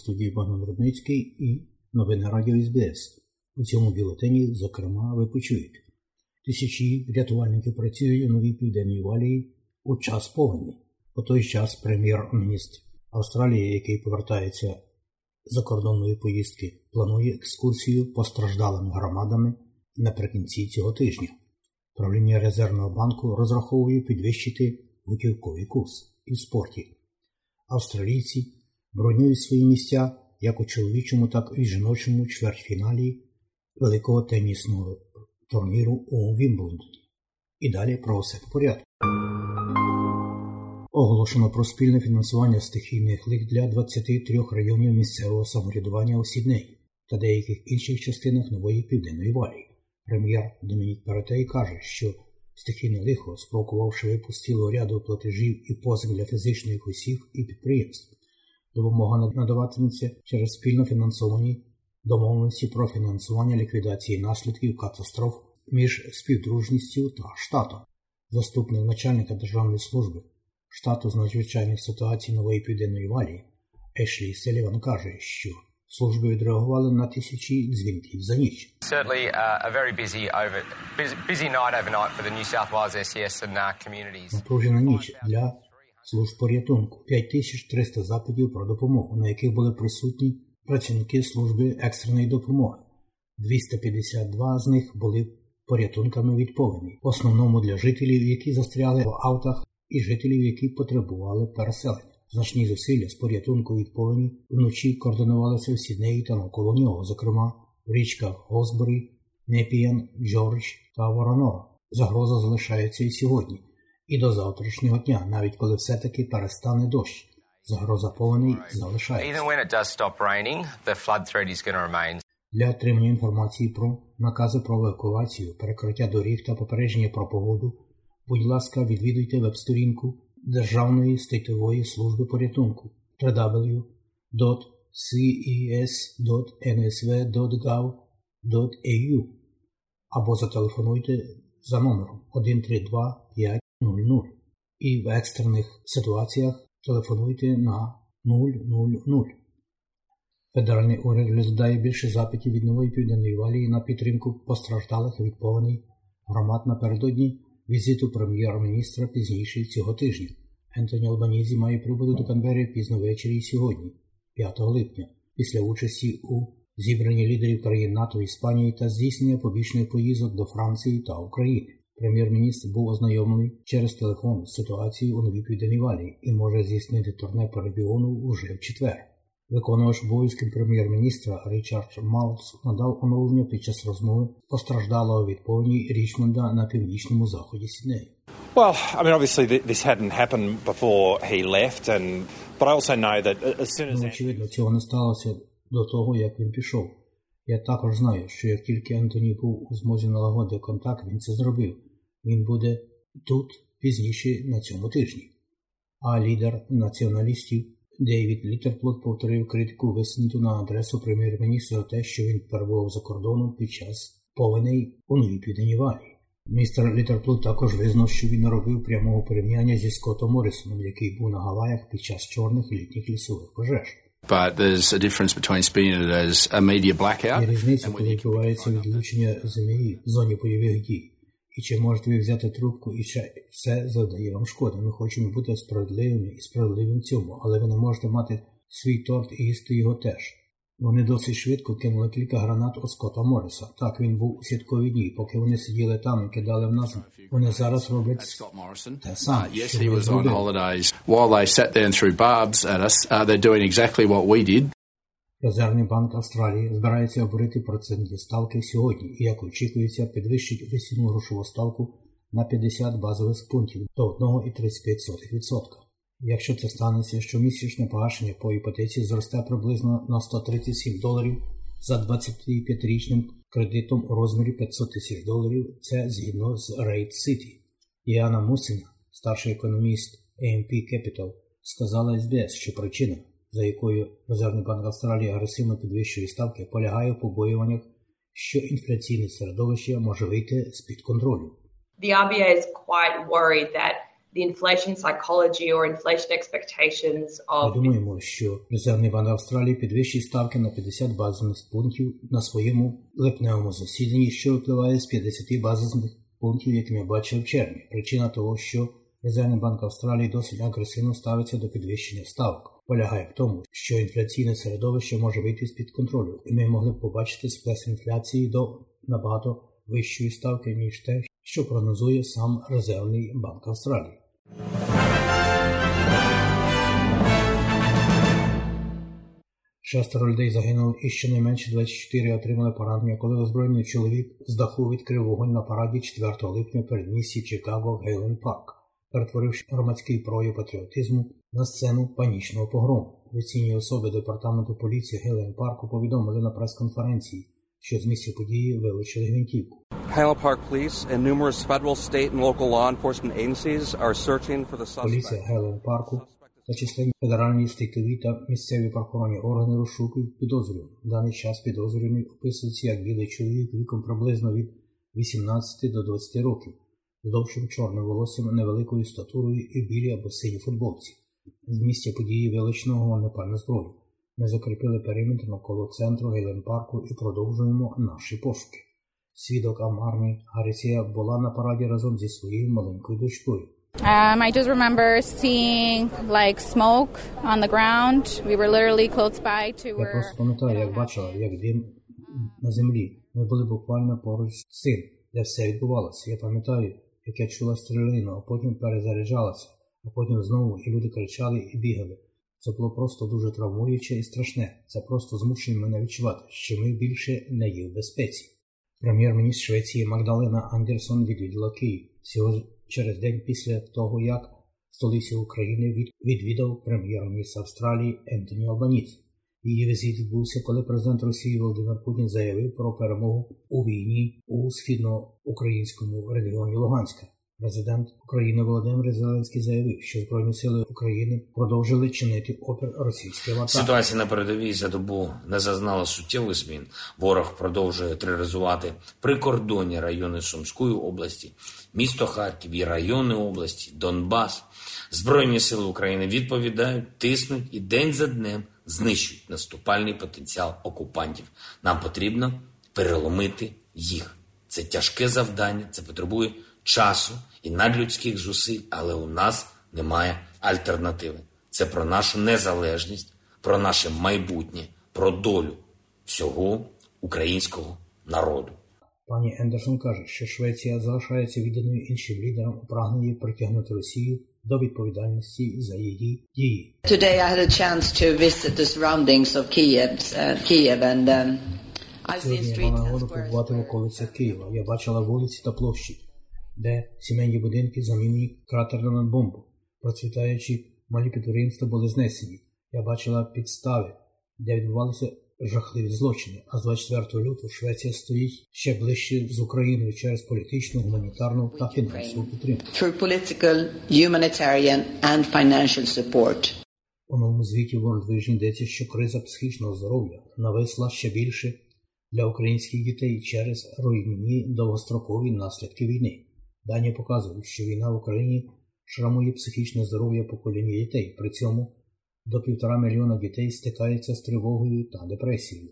Студії Богдан Рудницький і новини Радіо СБС. У цьому бюлетені, зокрема, ви почуєте. Тисячі рятувальників працюють у новій південній валії у час повені. У той час прем'єр-міністр Австралії, який повертається з закордонної поїздки, планує екскурсію постраждалими громадами наприкінці цього тижня. Правління резервного банку розраховує підвищити готівковий курс і в спорті. Австралійці бронюють свої місця як у чоловічому, так і жіночому чвертьфіналі великого тенісного турніру у Вімблдоні. І далі про все по порядку. Оголошено про спільне фінансування стихійних лих для 23 районів місцевого самоврядування у Сіднеї та деяких інших частинах нової південної валії. Прем'єр Домінік Перетей каже, що стихійне лихо, спровокувавши випуск цілого ряду платежів і позик для фізичних осіб і підприємств, допомога надаватиметься через спільно фінансовані домовленості про фінансування ліквідації наслідків катастроф між співдружністю та штатом. Заступник начальника Державної служби штату з надзвичайних ситуацій нової південної валії Ешлі Селіван каже, що служби відреагували на тисячі дзвінків за ніч. Напружена ніч для служб порятунку 5300 запитів про допомогу, на яких були присутні працівники служби екстреної допомоги. 252 з них були порятунками від повені, в основному для жителів, які застряли в автах, і жителів, які потребували переселення. Значні зусилля з порятунку від повені вночі координувалися в Сіднеї та навколо нього, зокрема в річках Госбері, Непіян, Джордж та Воронора. Загроза залишається і сьогодні, і до завтрашнього дня, навіть коли все-таки перестане дощ. Загроза повеней залишається. Raining. Для отримання інформації про накази про евакуацію, перекриття доріг та попередження про погоду, будь ласка, відвідуйте веб-сторінку Державної статової служби порятунку www.ces.nsv.gov.au або зателефонуйте за номером 132 500 і в екстрених ситуаціях телефонуйте на 000. Федеральний уряд розглядає більше запитів від нової південної валії на підтримку постраждалих від повеней громад напередодні візиту прем'єр-міністра пізніше цього тижня. Ентоні Албанізі має прибути до Канбери пізно ввечері сьогодні, 5 липня, після участі у зібранні лідерів країн НАТО, Іспанії та здійснення побічних поїздок до Франції та України. Прем'єр-міністр був ознайомлений через телефон з ситуацією у новій південній валії і може здійснити турне по регіону уже в четвер. Виконувач обов'язків прем'єр-міністра Річард Малс надав оновлення під час розмови постраждалого від повені Річмонда на північному заході Сіднею. Well, I mean, obviously th- this hadn't happened before he left, and but I also know that as soon as Ну, очевидно, цього не сталося до того, як він пішов. Я також знаю, що як тільки Ентоні був у змозі налагодити контакт, він це зробив. Він буде тут пізніше на цьому тижні. А лідер націоналістів Дейвід Літерплот повторив критику висунуту на адресу прем'єр-міністра те, що він перебував за кордоном під час повеней у новій південній валії. Містер Літерплот також визнав, що він не робив прямого порівняння зі Скоттом Моррісоном, який був на Гаваях під час чорних літніх лісових пожеж. But there's a difference between spinning it as a media blackout Є різниця, коли відбувається відлучення землі в зоні бойових дій. І чи можете ви взяти трубку і чи все завдає вам шкоди. Ми хочемо бути справедливими і справедливим цьому, але ви не можете мати свій торт і їсти його теж. Вони досить швидко кинули кілька гранат у Скотта Морриса. Так він був у святкові дні, поки вони сиділи там і кидали в нас. Вони зараз роблять те саме. Uh, yes, he was on holidays. While they sat there and threw barbs at us, uh, they're doing exactly what we did. Резервний банк Австралії збирається обговорити процентні ставки сьогодні і, як очікується, підвищить офіційну грошову ставку на 50 базових пунктів до 1,35%. Якщо це станеться, щомісячне погашення по іпотеці зросте приблизно на 137 доларів за 25-річним кредитом у розмірі 500 тисяч доларів, це згідно з Rate City. Яна Мусина, старший економіст AMP Capital, сказала СБС, що причина, за якою Резервний банк Австралії агресивно підвищує ставки, полягає в побоюваннях, що інфляційне середовище може вийти з-під контролю. The RBA is quite worried that the inflation psychology or inflation expectations Ми думаємо, що Резервний банк Австралії підвищить ставки на 50 базисних пунктів на своєму липневому засіданні, що випливає з 50 базисних пунктів, які ми бачили в червні. Причина того, що Резервний банк Австралії досить агресивно ставиться до підвищення ставок, полягає в тому, що інфляційне середовище може вийти з-під контролю, і ми могли б побачити сплес інфляції до набагато вищої ставки, ніж те, що прогнозує сам Резервний банк Австралії. Шестеро людей загинули і щонайменше 24 отримали поранення, коли озброєний чоловік з даху відкрив вогонь на параді 4 липня перед місті Чикаго Гейлен Парк, перетворивши громадський прояв патріотизму на сцену панічного погрому. Офіційні особи департаменту поліції Гейлен Парку повідомили на прес-конференції, що з місця події вилучили гвинтівку. Highland Park Police and numerous federal, state, and local law enforcement agencies are searching for the Поліція. Гейлен Парку та численні федеральні, статові та місцеві правоохоронні органи розшукують підозрюваного. В даний час підозрюваний описується як білий чоловік віком приблизно від 18 до 20 років, з довшим чорним волоссям, невеликою статурою і білій або синій футболці. З місця події величного вогнепальну зброю. Ми закріпили периметр навколо центру Гейлен Парку і продовжуємо наші пошуки. Свідок Амарні Гарісія була на параді разом зі своєю маленькою дочкою. Um, I just remember seeing like smoke on the ground. We were literally close by to Я просто пам'ятаю, як бачила, як дим на землі. Ми були буквально поруч з цим, де все відбувалося. Я пам'ятаю, як я чула стрілину, а потім перезаряджалася, а потім знову і люди кричали і бігали. Це було просто дуже травмуюче і страшне. Це просто змушує мене відчувати, що ми більше не є в безпеці. Прем'єр-міністр Швеції Магдалена Андерсон відвідала Київ всього через день після того, як столицю України відвідав прем'єр-міністр Австралії Ентоні Албаніс. Її візит відбувся, коли президент Росії Володимир Путін заявив про перемогу у війні у східноукраїнському регіоні Луганська. Президент України Володимир Зеленський заявив, що Збройні сили України продовжили чинити опір російським атакам. Ситуація на передовій за добу не зазнала суттєвих змін. Ворог продовжує тероризувати прикордонні райони Сумської області, місто Харків і райони області, Донбас. Збройні сили України відповідають, тиснуть і день за днем знищують наступальний потенціал окупантів. Нам потрібно переломити їх. Це тяжке завдання, це потребує часу і надлюдських зусиль, але у нас немає альтернативи. Це про нашу незалежність, про наше майбутнє, про долю всього українського народу. Пані Ендерсон каже, що Швеція залишається відданою іншим лідерам у прагненні притягнути Росію до відповідальності за її дії. Today I had a chance to visit the surroundings of Kiev, uh, Kiev and um, I've seen Сьогодні я streets мала нагоду побувати в околицях Києва. Я бачила вулиці та площі, де сімейні будинки замінені кратерними бомбу. Процвітаючі малі підприємства були знесені. Я бачила підстави, де відбувалися жахливі злочини. А з 24 лютого Швеція стоїть ще ближче з Україною через політичну, гуманітарну та фінансову підтримку. У новому звіті World Vision йдеться, що криза психічного здоров'я нависла ще більше для українських дітей через руйнівні довгострокові наслідки війни. Дані показують, що війна в Україні шрамує психічне здоров'я покоління дітей. При цьому до півтора мільйона дітей стикаються з тривогою та депресією.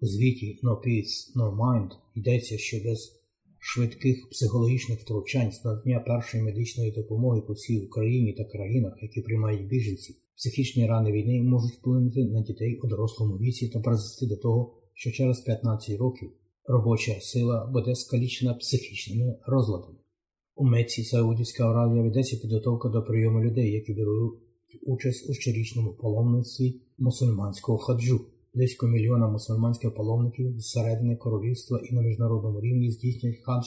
У звіті No Peace, No Mind йдеться, що без швидких психологічних втручань з надання першої медичної допомоги по всій Україні та країнах, які приймають біженців, психічні рани війни можуть вплинути на дітей у дорослому віці та призвести до того, що через 15 років робоча сила буде скалічена психічними розладами. У Меці Саудівська Аравія ведеться підготовка до прийому людей, які беруть участь у щорічному паломництві мусульманського хаджу. Близько мільйона мусульманських паломників з середини королівства і на міжнародному рівні здійснюють хадж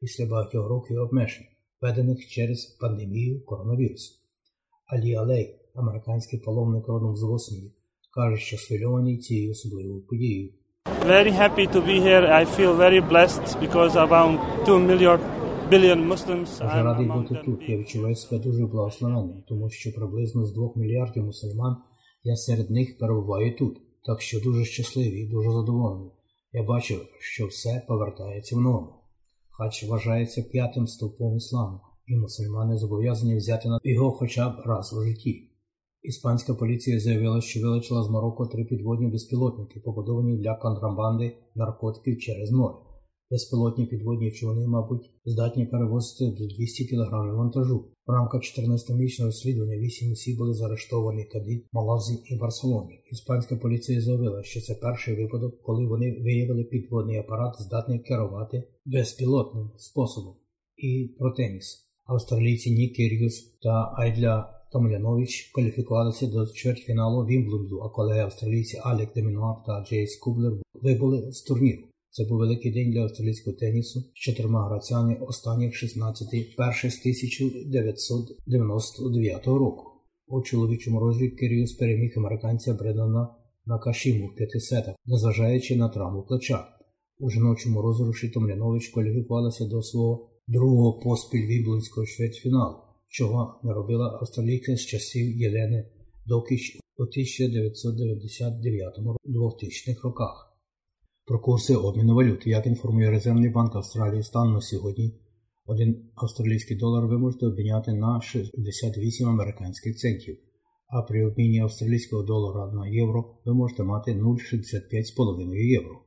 після багатьох років обмежень, введених через пандемію коронавірусу. Алі Алей, американський паломник родом з Боснії, каже, що схвильований цією особливою подією. Very happy to be here. I feel very blessed because around 2 million радий бути тут. Я відчуваю себе дуже благословенним, тому що приблизно з двох мільярдів мусульман я серед них перебуваю тут. Так що дуже щасливий і дуже задоволений. Я бачу, що все повертається в норму. Хач вважається п'ятим стовпом ісламу, і мусульмани зобов'язані взяти на його хоча б раз у житті. Іспанська поліція заявила, що вилучила з Марокко три підводні безпілотники, побудовані для контрабанди наркотиків через море. Безпілотні підводні човни, мабуть, здатні перевозити до 200 кг вантажу. В рамках 14-річного розслідування 8 осіб були заарештовані Кадісі, Малазі і Барселоні. Іспанська поліція заявила, що це перший випадок, коли вони виявили підводний апарат, здатний керувати безпілотним способом. І про теніс. Австралійці Нік Кирьос та Айла Томлянович кваліфікувалися до чвертьфіналу Вімблдону, а коли австралійці Алекс де Мінор та Джейс Кублер вибули з турніру. Це був великий день для австралійського тенісу з чотирма гравцями останніх 16 перших з 1999 року. У чоловічому розрі Киріус переміг американця Бредана Накашіму в п'яти сетах, незважаючи на травму плеча. У жіночому розруші Томлянович кваліфікувалася до свого другого поспіль вімблонського чвертьфіналу, чого не робила австралійка з часів Єлени Докіч у 1999-2000 роках. Про курси обміну валют, як інформує Резервний банк Австралії, станом на сьогодні один австралійський долар ви можете обміняти на 68 американських центів, а при обміні австралійського долара на євро ви можете мати 0,65,5 євро.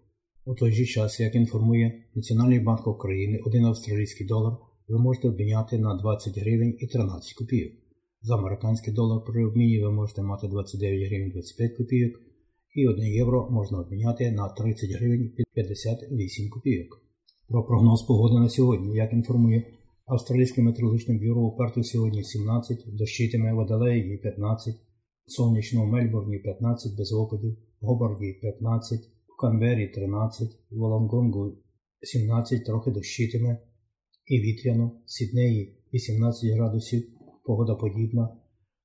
У той же час, як інформує Національний банк України, один австралійський долар ви можете обміняти на 20 гривень і 13 копійок. За американський долар при обміні ви можете мати 29 гривень 25 копійок і 1 євро можна обміняти на 30 гривень під 58 копійок. Про прогноз погоди на сьогодні, як інформує Австралійське метеорологічне бюро у Перту сьогодні 17, дощитиме в Аделеї 15, сонячно в Мельбурні 15 без опадів, Гобарді 15, в Канбері 13, в Волонгонгу 17 трохи дощитиме і вітряно, в Сіднеї 18 градусів, погода подібна,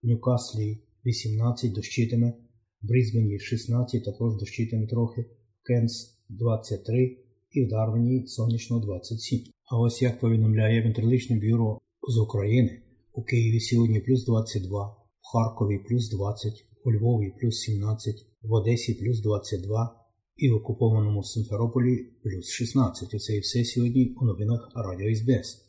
в Ньюкаслі 18 дощитиме, Брізбені 16 також дощитиме трохи, Кенс 23 і в Дарвіні сонячно 27. А ось як повідомляє Метеорологічне бюро з України, у Києві сьогодні плюс 22, в Харкові плюс 20, у Львові плюс 17, в Одесі плюс 22 і в окупованому Симферополі плюс 16. Оце і все сьогодні у новинах Радіо СБС.